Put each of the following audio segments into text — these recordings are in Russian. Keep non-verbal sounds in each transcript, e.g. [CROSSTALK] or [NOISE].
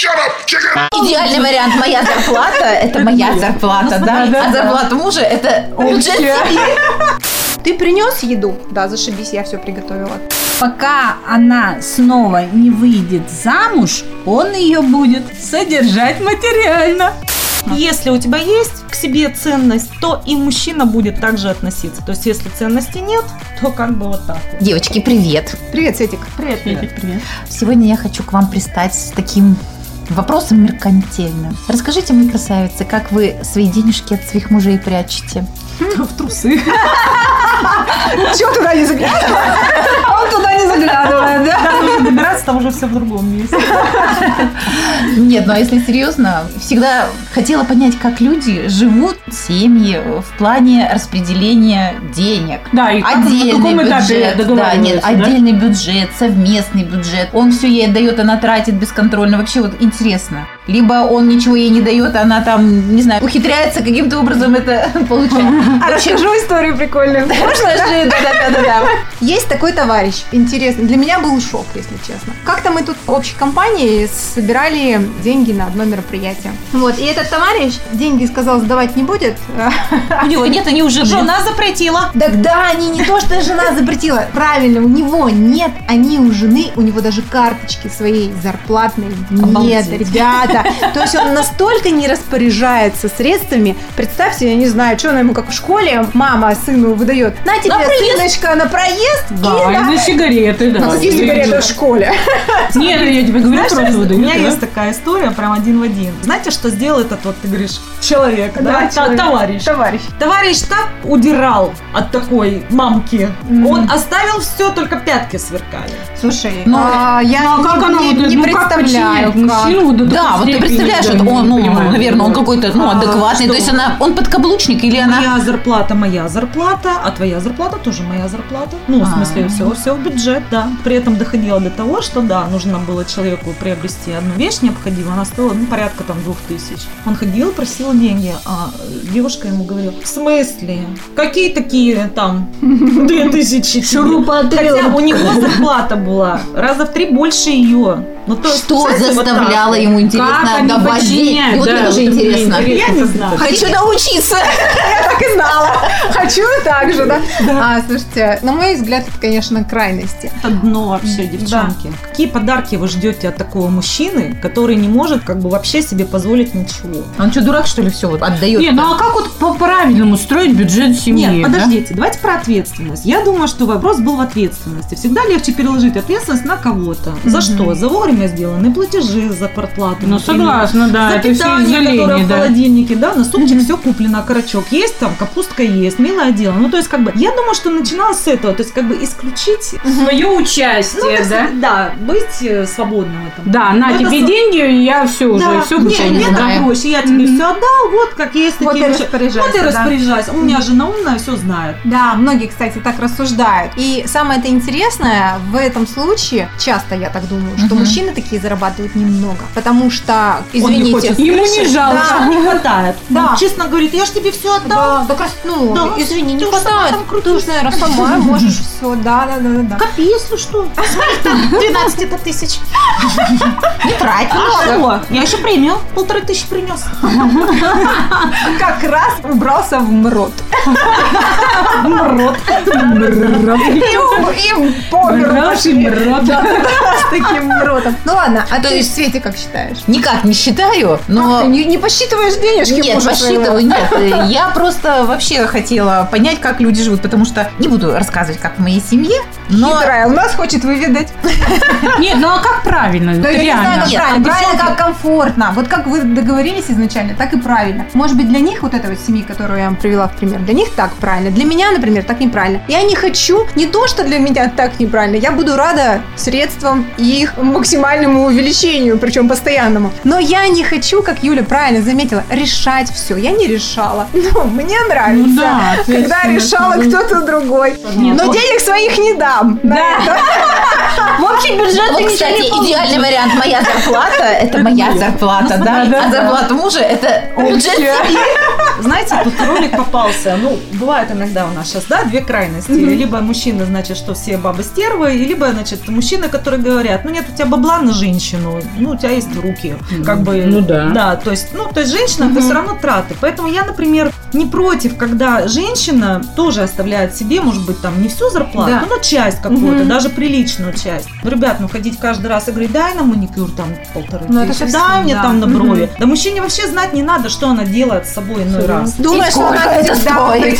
Идеальный вариант. Моя зарплата – это моя зарплата, да? А зарплата мужа – это бюджет семьи. Ты принес еду? Да, зашибись, я все приготовила. Пока она снова не выйдет замуж, он ее будет содержать материально. Если у тебя есть к себе ценность, то и мужчина будет также относиться. То есть, если ценности нет, то как бы вот так вот. Девочки, привет. Привет, Светик. Привет, привет. привет. Сегодня я хочу к вам пристать с таким вопросом меркантильным. Расскажите мне, красавицы, как вы свои денежки от своих мужей прячете? [LAUGHS] В трусы. [LAUGHS] Чего туда не заглядывает? Заглядывает, да? Когда нужно добираться, там уже все в другом месте. Нет, ну а если серьезно, всегда хотела понять, как люди живут, семьи в плане распределения денег. Да, и отдельный бюджет, да, нет, да? отдельный бюджет, совместный бюджет. Он все ей отдает, она тратит бесконтрольно. Вообще вот интересно. Либо он ничего ей не дает, она там, не знаю, ухитряется каким-то образом это [LAUGHS] получать. А расскажу [LAUGHS] историю прикольную. [LAUGHS] Расскажи, да-да-да-да. Есть такой товарищ, интересный. Для меня был шок, если честно. Как-то мы тут в общей компании собирали деньги на одно мероприятие. Вот, и этот товарищ деньги сказал сдавать не будет. У него нет, они уже Жена запретила. Так да, они не то, что жена запретила. Правильно, у него нет, они у жены, у него даже карточки своей зарплатной нет, Обалдеть. Ребята. То есть он настолько не распоряжается средствами. Представьте, я не знаю, что она ему как в школе мама сыну выдает. На тебе, сыночка, на проезд Да, и и на... на сигареты, да. Ну, какие сигареты в школе? Нет, я тебе говорю, Знаешь, просто у выдают. меня да. есть такая история, прям один в один. Знаете, что сделал этот вот, ты говоришь, человек, да, Да, человек. товарищ. Товарищ. Товарищ так удирал от такой мамки. Он оставил все, только пятки сверкали. Слушай, Ну, а, я Ну, а как не, она не- не ну, как представляю, как. мужчину Да, такой вот ты представляешь, вот он, ну, наверное, он какой-то, ну, А, адекватный. То есть она, он подкаблучник или она... Моя зарплата, моя зарплата, а твоя зарплата тоже моя зарплата. Ну, в А. смысле, все, все в бюджет, да. При этом доходило до того, что, да, нужно было человеку приобрести одну вещь необходимую, она стоила, ну, порядка там двух тысяч. Он ходил, просил деньги, а девушка ему говорила, в смысле? Какие такие там две тысячи? тебе?» Хотя у него зарплата была раза в три больше ее. Ну, то Что представьте, вот так заставляло вот. ему, интересно, Как подчиняют, И вот да, мне тоже вот интересно. Я не знаю. Хочу научиться. [LAUGHS] Так и знала. Хочу так же, да? А, слушайте, на мой взгляд, это, конечно, крайности. Это дно вообще, девчонки. Какие подарки вы ждете от такого мужчины, который не может как бы вообще себе позволить ничего? Он что, дурак, что ли, все вот отдает? Не, ну а как вот по-правильному строить бюджет семьи? Нет, да? подождите, давайте про ответственность. Я думаю, что вопрос был в ответственности. Всегда легче переложить ответственность на кого-то. За что? За вовремя сделанные платежи, за квартплату. Ну, согласна, да, за это все питание, которое в да. холодильнике, да, на супчик все куплено, карачок есть, там капустка есть, милое дело. Ну, то есть, как бы, я думаю, что начиналось с этого, то есть, как бы, исключить, Свое участие, ну, да? да, быть э, свободным в этом. Да, на Ну, это тебе со- деньги, и я все уже, Да, все не, так знаю. проще, я тебе все отдал, вот как есть Вот такие и вещи. распоряжайся, Вот и да. распоряжайся. У меня жена умная, все знает. Да, многие, кстати, так рассуждают. И самое это интересное в этом случае, часто я так думаю, что Мгм. мужчины такие зарабатывают немного. Потому что, Он не извините, хочет Ему не жалко. Да, не хватает. Да. Он честно говорит, я же тебе все отдал. Да, да, крас- ну, Да, извини, не там Ты уж, наверное, сама [LAUGHS] можешь все. Да, да, да, да. Копи, если что. 12 [LAUGHS] это тысяч. Не трать А много. Я еще премию полторы тысячи принес. [LAUGHS] Как раз убрался в мрот. Мрот. И, у- и по миру пошли. Да, с таким мротом. Ну ладно, а ты, Свети, как считаешь? Никак не считаю, но... не, посчитываешь денежки Нет, посчитываю, нет. Я просто вообще хотела понять, как люди живут, потому что не буду рассказывать, как в моей семье, но... Хитрая, у нас хочет выведать. [LAUGHS] Нет, ну а как правильно? Да я не знаю, Реально. как Нет, правильно. Правильно, как комфортно. Вот как вы договорились изначально, так и правильно. Может быть, для них вот этой вот семьи, которую я вам привела в пример, для них так правильно. Для меня, например, так неправильно. Я не хочу, не то, что для меня так неправильно, я буду рада средствам и их максимальному увеличению, причем постоянному. Но я не хочу, как Юля правильно заметила, решать все. Я не решала. [LAUGHS] Ну, мне нравится, Ну да, когда решала ну, кто-то другой. Нет, Но ну- денег своих не дал. Сам. на Да. В общем, бюджет Вот, кстати, идеальный вариант. Моя зарплата – это моя зарплата, да? да, А зарплата мужа – это бюджет семьи. Знаете, тут ролик попался. Ну, бывает иногда у нас сейчас, да, две крайности. Либо мужчина, значит, что все бабы стервы, либо, значит, мужчины, которые говорят, ну, нет у тебя бабла на женщину, ну, у тебя есть руки. Как бы, Ну да. Да, то есть, ну, то есть женщина, это все равно траты. Поэтому я, например, не против, когда женщина тоже оставляет себе, может быть, там, не всю зарплату, Да. но часть какую-то, даже приличную часть. Ну, ребят, ну, ходить каждый раз и говорить, дай на маникюр там полторы Ну, это тысячи, совсем, дай мне да. там на брови. Да мужчине вообще знать не надо, что она делает с собой иной раз. Думаешь, что она это стоит?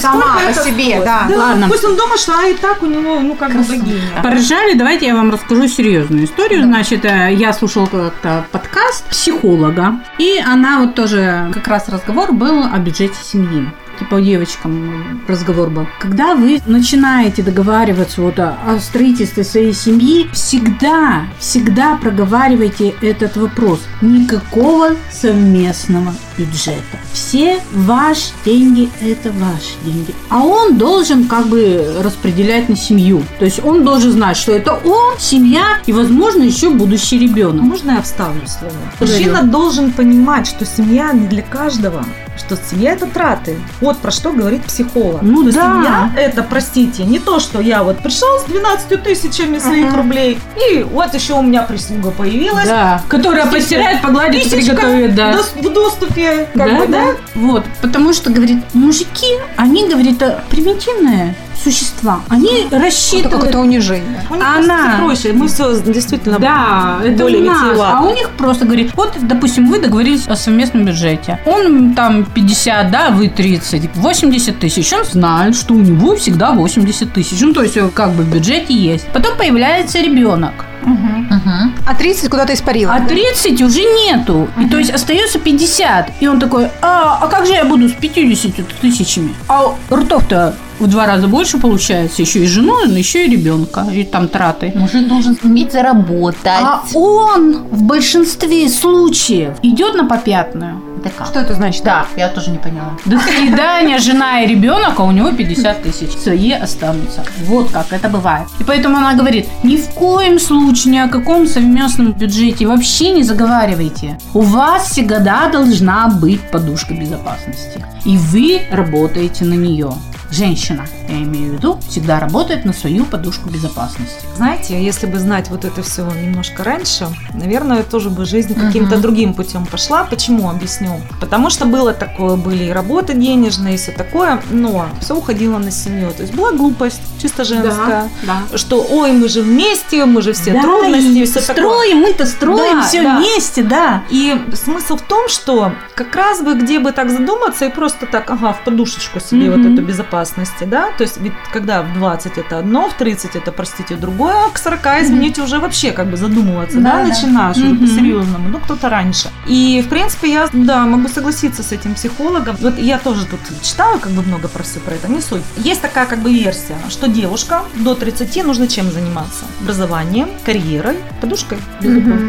сама по это себе, стоит? да. Да, Ладно. Пусть он думает, что а и так у него, ну, как бы богиня. Поржали, давайте я вам расскажу серьезную историю. Значит, э, я слушала как-то подкаст психолога, и она вот тоже, как раз разговор был о бюджете семьи. Типа девочкам разговор был. Когда вы начинаете договариваться вот о, о строительстве своей семьи, всегда, всегда проговаривайте этот вопрос. Никакого совместного бюджета. Все ваши деньги – это ваши деньги. А он должен как бы распределять на семью. То есть он должен знать, что это он, семья и, возможно, еще будущий ребенок. Можно я вставлю слово? Мужчина должен понимать, что семья не для каждого, что семья это траты. Вот про что говорит психолог. Ну Что да. семья это, простите, не то, что я вот пришел с 12 тысячами своих Мгм. рублей, и вот еще у меня прислуга появилась. Да, которая постирает, погладит, приготовит, да. в доступе, как да, бы, да? да. Вот, потому что, говорит, мужики, они, говорит, э, примитивные существа. Они Это рассчитывают... какое-то унижение. У них Она- проще. Мы все действительно Да, это более у нас. витиевато. А у них просто говорит, вот, допустим, вы договорились о совместном бюджете. Он там 50, да, вы 30, 80 тысяч. Он знает, что у него всегда 80 тысяч. Ну, то есть, как бы в бюджете есть. Потом появляется ребенок. Мгм. А 30 куда-то испарила. А 30 уже нету. И то есть остается 50. И он такой, а, а как же я буду с 50 тысячами? А ртов-то в два раза больше получается. Еще и жену, еще и ребенка. И там траты. Мужик должен уметь заработать. А он в большинстве случаев идет на попятную. Как? Что это значит? Да, я тоже не поняла. До свидания, жена и ребенок, а у него 50 тысяч. Свои останутся. Вот как это бывает. И поэтому она говорит, ни в коем случае, ни о каком совместном бюджете вообще не заговаривайте. У вас всегда должна быть подушка безопасности. И вы работаете на нее. Женщина, я имею в виду, всегда работает на свою подушку безопасности. Знаете, если бы знать вот это все немножко раньше, наверное, тоже бы жизнь каким-то Мгм. другим путем пошла. Почему? Объясню. Потому что было такое, были и работы денежные, и все такое, но все уходило на семью. То есть была глупость, чисто женская. да. Что, ой, мы же вместе, мы же все Да, трудности, и все строим, мы-то строим Да, все да. вместе, да. И смысл в том, что как раз бы где бы так задуматься и просто так, ага, в подушечку себе Мгм. вот эту безопасности, да, то есть ведь когда в 20 это одно, в 30 это, простите, другое, а к 40, извините, уже вообще как бы задумываться, да, Да, да. начинаешь уже Мгм. по-серьезному, ну кто-то раньше. И, в принципе, я, да, могу согласиться с этим психологом. Вот я тоже тут читаю как бы много про все про это, не суть. Есть такая как бы версия, что девушка до 30 нужно чем заниматься? Образованием, карьерой, подушкой.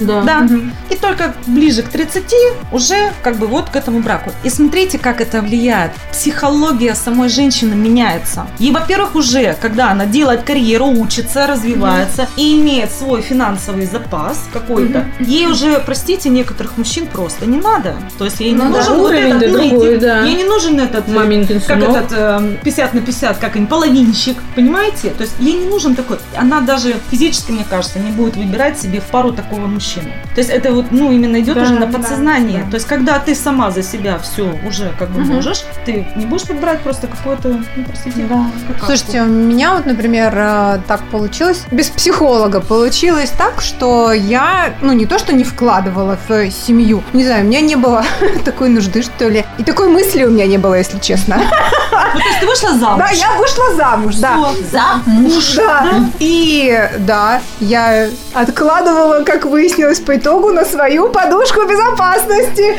Да. Да. И только ближе к 30 уже как бы вот к этому браку. И смотрите, как это влияет. Психология самой женщины меняется. И, во-первых, уже, когда она делает карьеру, учится, развивается и имеет свой финансовый запас какой-то, ей уже, простите, некоторых мужчин просто не надо. То есть ей не Ну да, нужен вот уровень-то этот другой, нытик, да. ей не нужен этот э, Маминкин как сынок. этот э, 50 на 50, как им, половинщик, понимаете? То есть ей не нужен такой, она даже физически, мне кажется, не будет выбирать себе в пару такого мужчину. То есть это вот, ну, именно идет Да, уже на да, подсознание. да. То есть когда ты сама за себя все уже как бы Мгм. можешь, ты не будешь подбирать просто какое-то, ну, простите, какашку. Слушайте, у меня вот, например, э, так получилось, без психолога получилось так, что я, ну, не то, что не вкладывала в семью, не знаю, у меня не было [LAUGHS] такой нужды, что ли, и такой мысли у меня не было, если честно. Ну, то есть ты вышла замуж. Да, я вышла замуж, да. Всё. За муж. Да. И да, я откладывала, как выяснилось по итогу, на свою подушку безопасности.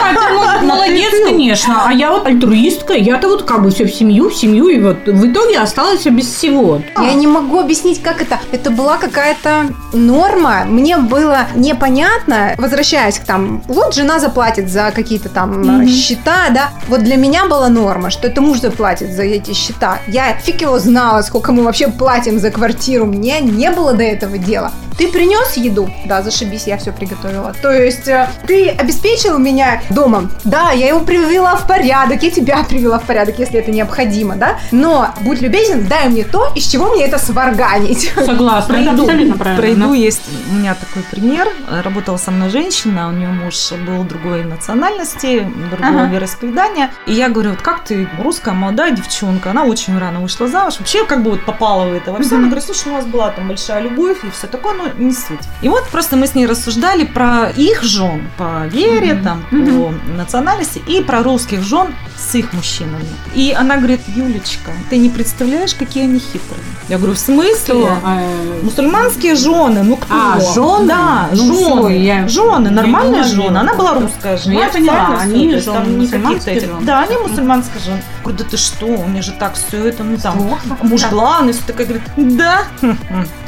Катя, может, молодец, конечно. А я вот альтруистка. Я-то вот как бы все в семью, семью. И вот в итоге осталась без всего. Я не могу объяснить, как это. Это была какая-то норма. Мне было непонятно, возвращаясь к там, вот жена заплатит за какие-то там Мгм. счета, да. Вот для меня была норма, что это муж заплатит за эти счета. Я фиг его знала, сколько мы вообще платим за квартиру. Мне не было до этого дела. Ты принес еду? Да, зашибись, я все приготовила. То есть э, ты обеспечил меня домом? Да, я его привела в порядок, я тебя [LAUGHS] привела в порядок, если это необходимо, да? Но будь любезен, дай мне то, из чего мне это сварганить. Согласна. Это абсолютно правильно. Пройду, есть у меня такой пример. Работала со мной женщина, у нее муж был другой национальности, другого Ага. вероисповедания. И я говорю, вот как ты, русская молодая девчонка, она очень рано вышла замуж, вообще как бы вот попала в это во все. Она говорит, слушай, у нас была там большая любовь и все такое, но не суть. И вот просто мы с ней рассуждали про их жен по вере, там, по национальности, и про русских жен с их мужчинами. И она говорит, Юлечка, ты не представляешь, какие они хитрые. Я говорю, в смысле? Э, Мусульманские жены, ну кто? А, жены? Да, Ну, жены. всё, я жены, нормальные уловила жены. Она была русская Ну, жена. я поняла, они есть там жены, не какие-то эти- жены. Да, они мусульманские жены. Говорю, да ты что, у меня же так все это, ну там, муж главный, все такая, говорит, да. [LAUGHS]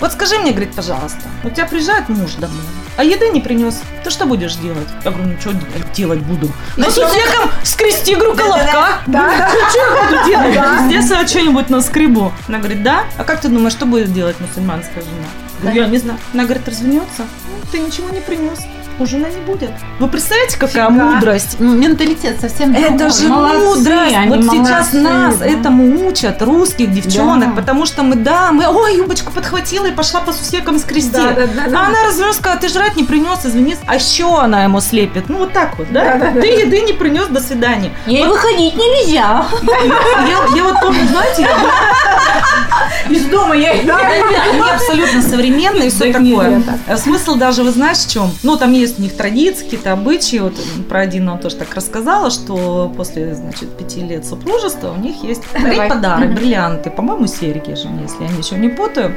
Вот скажи мне, говорит, пожалуйста, у тебя приезжает муж домой, а еды не принес, ты что будешь делать? Я говорю, ну что делать буду? На сусеком скрести, говорю, колобка. Да, Что я буду делать? Здесь я что-нибудь наскребу. Она говорит, да? А как ты думаешь, что будет делать мусульманская жена? Говорю, я не знаю. Она говорит, развернется. Ну, ты ничего не принес. Жена не будет. Вы представляете, какая Фига. мудрость? Ну, Менталитет совсем другой. Это же Молодцы, мудрость. они Вот сейчас молодцы, нас да. этому учат, русских девчонок, Да. потому что мы, да, мы, ой, юбочку подхватила и пошла по сусекам скрести. Да, да, да, да. А она развернулась, сказала, ты жрать не принес, извини. А еще она ему слепит. Ну, вот так вот, да? Да, да, да. Ты еды не принес, до свидания. Ей выходить нельзя. Я, я вот помню, знаете, Из дома я они абсолютно современные и все такое. так. Смысл даже, вы знаешь, в чем? Ну, там есть у них традиции, какие-то обычаи. Вот про один он тоже так рассказала, что после, значит, пяти лет супружества у них есть Давай. подарок, бриллианты, по-моему, серьги же, если я ничего не путаю.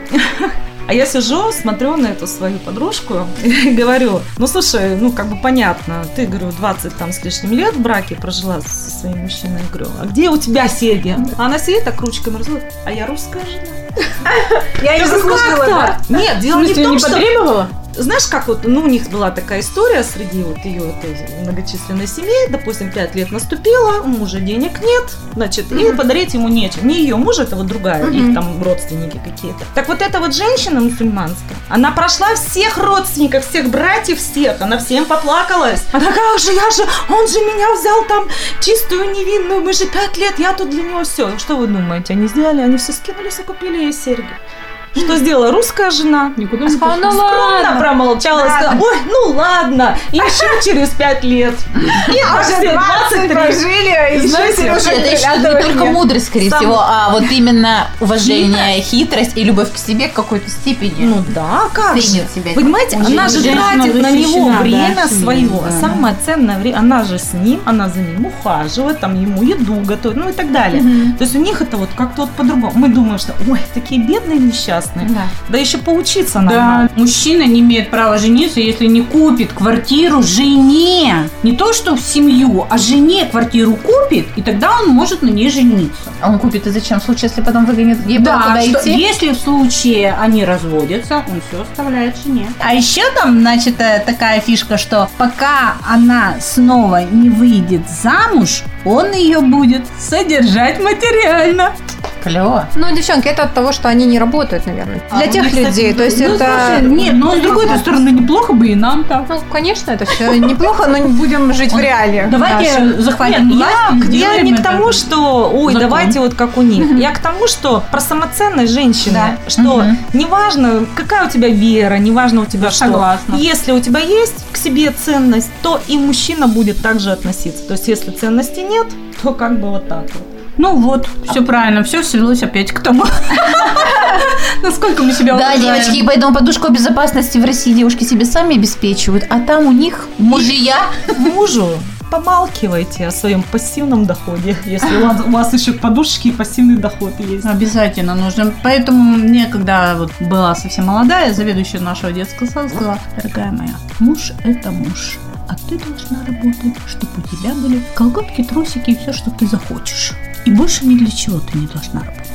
А я сижу, смотрю на эту свою подружку и говорю, ну слушай, ну как бы понятно, ты, говорю, 20 там с лишним лет в браке прожила со своим мужчиной, говорю, а где у тебя серьги? А она сидит так ручками разводит, а я русская жена. Я не говорю, заслужила, «Как да? так?» Нет, дело не в том, что... Знаешь, как вот, ну, у них была такая история среди вот ее этой многочисленной семьи, допустим, 5 лет наступило, у мужа денег нет, значит, и подарить ему нечем. Не ее муж, это вот другая, их там родственники какие-то. Так вот эта вот женщина мусульманская, она прошла всех родственников, всех братьев, всех, она всем поплакалась. Она как же, я же, он же меня взял там чистую, невинную, мы же 5 лет, я тут для него все. Что вы думаете, они сделали? Они все скинулись и купили ей серьги. Что сделала русская жена? Никуда не Сказала, пошла. ну Скромно ладно. промолчала и сказала, ой, ну ладно, еще через пять лет. И А уже 20 23. прожили, и еще Знаете, Сережа Это еще не только нет. мудрость, скорее Сам- всего, а вот именно уважение, хитрость и любовь к себе к какой-то степени. Ну да, как же. Себя. Понимаете, она же тратит на него да, время семьей, свое. да. Самое ценное время, она же с ним, она за ним ухаживает, там ему еду готовит, ну и так далее. То есть у них это вот как-то вот по-другому. Мы думаем, что, ой, такие бедные несчастные. Да. Да еще поучиться надо. Да, мужчина не имеет права жениться, если не купит квартиру жене. Не то, что в семью, а жене квартиру купит, и тогда он может на ней жениться. А он купит и зачем? В случае, если потом выгонит, ей Да, куда что идти? если в случае они разводятся, он все оставляет жене. А еще там, значит, э, такая фишка, что пока она снова не выйдет замуж, он ее будет содержать материально. Клево. Ну, девчонки, это от того, что они не работают, наверное. Для у тех кстати, людей. То есть ну, это... слушай, нет, но с другой стороны, неплохо бы и нам так. Ну, конечно, это все неплохо, но не будем жить в реалиях. Давайте захватим я, не к тому, что, ой, давайте вот как у них. Я к тому, что про самоценность женщины, что неважно, какая у тебя вера, неважно у тебя что. Согласна. Если у тебя есть к себе ценность, то и мужчина будет так же относиться. То есть, если ценности нет, то как бы вот так вот. Ну вот, все правильно, все свелось опять к тому. [LAUGHS] Насколько мы себя Да, уважаем. девочки, и поэтому подушку безопасности в России девушки себе сами обеспечивают, а там у них мужья. Мужу помалкивайте о своем пассивном доходе, если у вас, у вас еще подушки и пассивный доход есть. Обязательно нужно. Поэтому мне, когда вот была совсем молодая, заведующая нашего детского сада сказала, дорогая моя, муж – это муж. А ты должна работать, чтобы у тебя были колготки, трусики и все, что ты захочешь. И больше ни для чего ты не должна работать.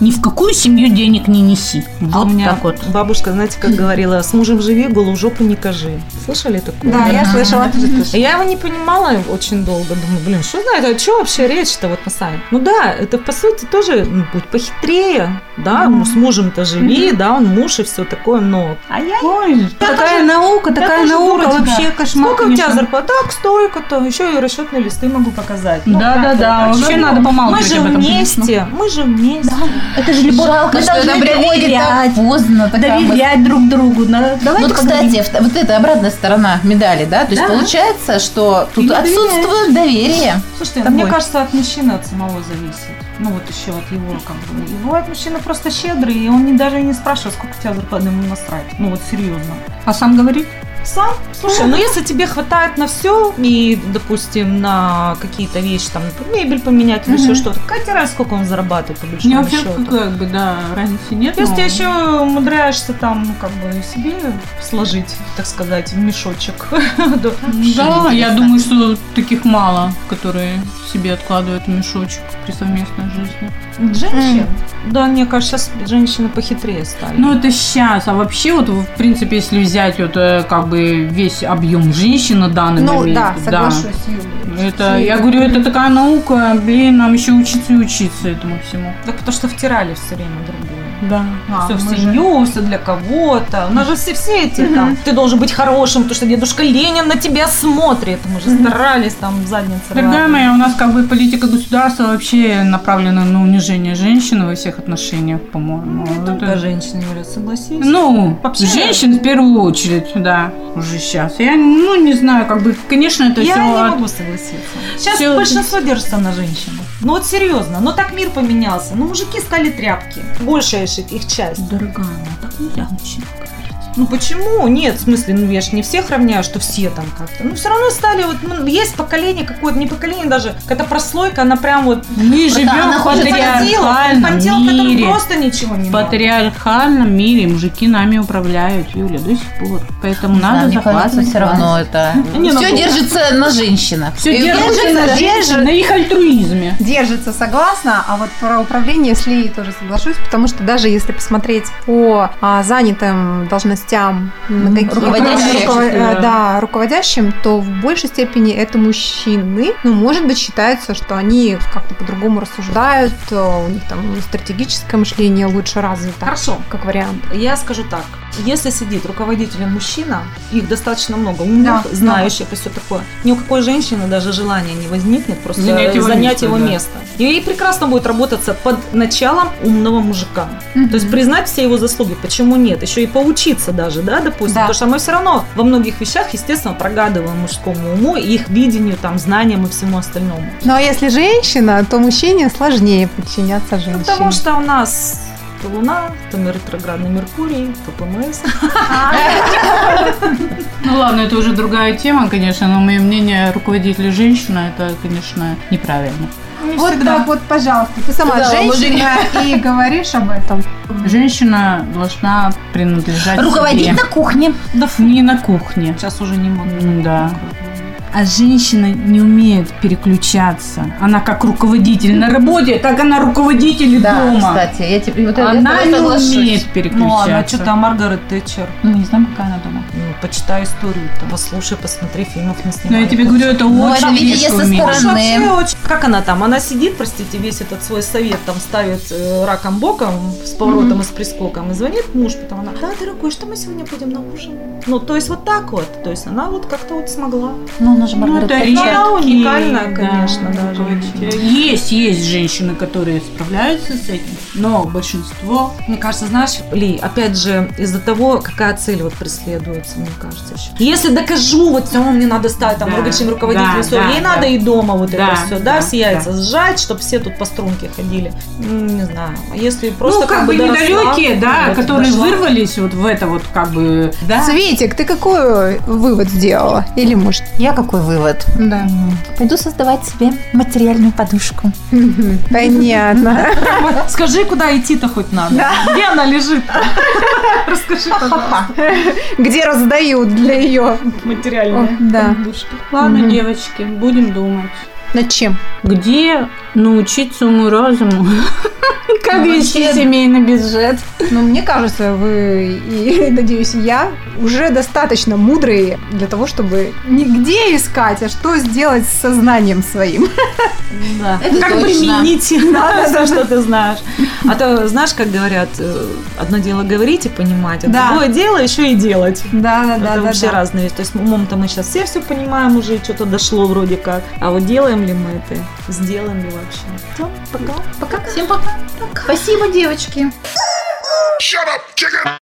Ни в какую семью денег не неси. А Вот у меня так вот. бабушка, знаете, как говорила, с мужем живи, голую жопу не кажи. Слышали такое? Да, я слышала. Я его не понимала очень долго. Думаю, блин, что знает, о чем вообще речь-то вот на самом Ну да, это по сути тоже ну, будь похитрее, да, ну, с мужем-то живи, да, он муж и все такое, но... А я... Ой, такая наука, такая тоже наука, дура, вообще да. кошмар. Сколько у тебя конечно. зарплата? Так, столько-то. Еще и расчетные листы могу показать. Ну, Да, да, да, А надо помалкивать Мы же вместе, мы же вместе. Это же любовь. Жалко, Мы что это должны приходит доверять. поздно. Доверять друг другу. Да, давай Ну, кстати, вот это обратная сторона медали, да? То есть Да. получается, что тут отсутствует доверие. Слушайте, Такой. мне кажется, от мужчины от самого зависит. Ну вот еще от его как бы. И бывает мужчина просто щедрый, и он не, даже и не спрашивает, сколько у тебя зарплаты ему насрать. Ну вот серьезно. А сам говорит? Сам? Слушай, ну если тебе хватает на все, и, допустим, на какие-то вещи, там, мебель поменять или еще что-то, какая разница, сколько он зарабатывает по Не большому вообще счету? как бы, да, разницы нет. Если но- ты еще умудряешься там, ну, как бы, себе сложить, так сказать, в мешочек. [LAUGHS] Да. Я думаю, что таких мало, которые себе откладывают в мешочек при совместной жизни. Женщин? Да, мне кажется, сейчас женщины похитрее стали. Ну, это сейчас. А вообще, вот, в принципе, если взять вот э, как бы весь объем женщин на данный Ну момент. да, соглашусь, Юля. Это, я говорю, это такая наука, блин, нам еще учиться и учиться этому всему. Так потому что втирали все время другое. Да. все в мы же- семью, все для кого-то. У нас же все, все эти там. Ты должен быть хорошим, потому что дедушка Ленин на тебя смотрит. Мы же старались там в заднице. Дорогая рвать. моя, у нас как бы политика государства вообще направлена на унижение женщины во всех отношениях, по-моему. Не Это- только женщины, Юля, согласись. Ну, Вообще- женщин в первую очередь, да, уже сейчас. Я, ну, не знаю, как бы, конечно, это я все не могу согласиться. Сейчас Всё- большинство держится на женщинах. Ну вот серьезно, но так мир поменялся. Ну мужики стали тряпки. Большая же их часть. Дорогая моя, так нельзя мужчинам. Ну почему? Нет, в смысле, ну я же не всех равняю, что все там как-то. Ну все равно стали вот, ну, есть поколение какое-то, не поколение даже, какая-то прослойка, она прям вот Мы живем в патриархальном инфантил, мире. просто ничего не В патриархальном мире мужики нами управляют, Юля, до сих пор. Поэтому Не надо захватывать все равно это... Не, ну, Все держится на женщинах. Все И держится на их альтруизме. Держится, согласна. А вот про управление с Лией тоже соглашусь, потому что даже если посмотреть по а, занятым должностям, на каких- руководящим, руково- э, да. да, руководящим, то в большей степени это мужчины. Ну, может быть, считается, что они как-то по-другому рассуждают, э, у них там стратегическое мышление лучше развито. Хорошо. Как вариант. Я скажу так. Если сидит руководителем мужчина, их достаточно много, умных, Да, знающих и все такое, ни у какой женщины даже желания не возникнет просто Занять его занять место, его да. место. И ей прекрасно будет работаться под началом умного мужика. То есть признать все его заслуги, почему нет? Еще и поучиться даже, да, допустим. Да. Потому что мы все равно во многих вещах, естественно, прогадываем мужскому уму и их видению, там, знаниям и всему остальному. Ну, а если женщина, то мужчине сложнее подчиняться женщине. Потому что у нас то Луна, то ретроградный Меркурий, то ПМС. Ну ладно, это уже другая тема, конечно, но мое мнение руководителя женщина, это, конечно, неправильно. Вот так вот, пожалуйста, ты сама Да, женщина и [LAUGHS] говоришь об этом. Женщина должна принадлежать Руководить себе. на кухне. Да не на кухне. Сейчас уже не могу. М, Да. А женщина не умеет переключаться. Она как руководитель на работе, так она руководитель Да, дома. кстати, я тебе вот это Она не соглашусь. умеет Ну переключаться. ладно, что там Маргарет Тэтчер. Ну, не знаю, какая она дома. Ну, почитай историю, там, послушай, посмотри, фильмов не Но снимали. я тебе говорю, это Ну, очень это со стороны. вообще очень- Как она там? Она сидит, простите, весь этот свой совет там ставит э, раком боком с поворотом и с прискоком и звонит муж, потом она, да, дорогой, что мы сегодня будем на ужин? Ну, то есть вот так вот, то есть она вот как-то вот смогла. Ну, она же Ну, Маргарет это Тэтчер. она уникальная, конечно, да, женщина. Есть, есть женщины, которые справляются с этим, но большинство Мне кажется, знаешь, Ли, опять же, из-за того, какая цель вот преследуется, мне кажется, еще. Если докажу, вот все, мне надо стать там Да, руководящим руководителем, да, все, да, ей да. надо и дома вот Да, это все, да, да, все яйца да. сжать, чтобы все тут по струнке ходили. Не знаю. Если просто ну, как, бы доросла, недалекие, да, вот, которые дошла. вырвались вот в это вот как бы, да. Светик, ты какой вывод сделала? Или, может, Я как какой вывод? Да. Пойду создавать себе материальную подушку. Понятно. [LAUGHS] Скажи, куда идти-то хоть надо. Где она лежит? [LAUGHS] Расскажи, пожалуйста. Где раздают для ее. Материальная Да. подушка. Ладно, Мгм. девочки, будем думать. Над чем? Где научиться уму-разуму? [LAUGHS] Как вести семейный бюджет? Ну, мне кажется, вы и, [LAUGHS] надеюсь, я уже достаточно мудрые для того, чтобы не где искать, а что сделать с сознанием своим. [LAUGHS] Да. Это как применить все, что ты знаешь. А то, знаешь, как говорят, э, одно дело говорить и понимать, а Да. другое дело еще и делать. Да, да, Это да, да. вообще да. разные. То есть умом-то мы сейчас все все понимаем уже, и что-то дошло вроде как. А вот делаем ли мы это? Сделаем ли вообще? Всё, пока. Пока. Всем пока. Спасибо, девочки.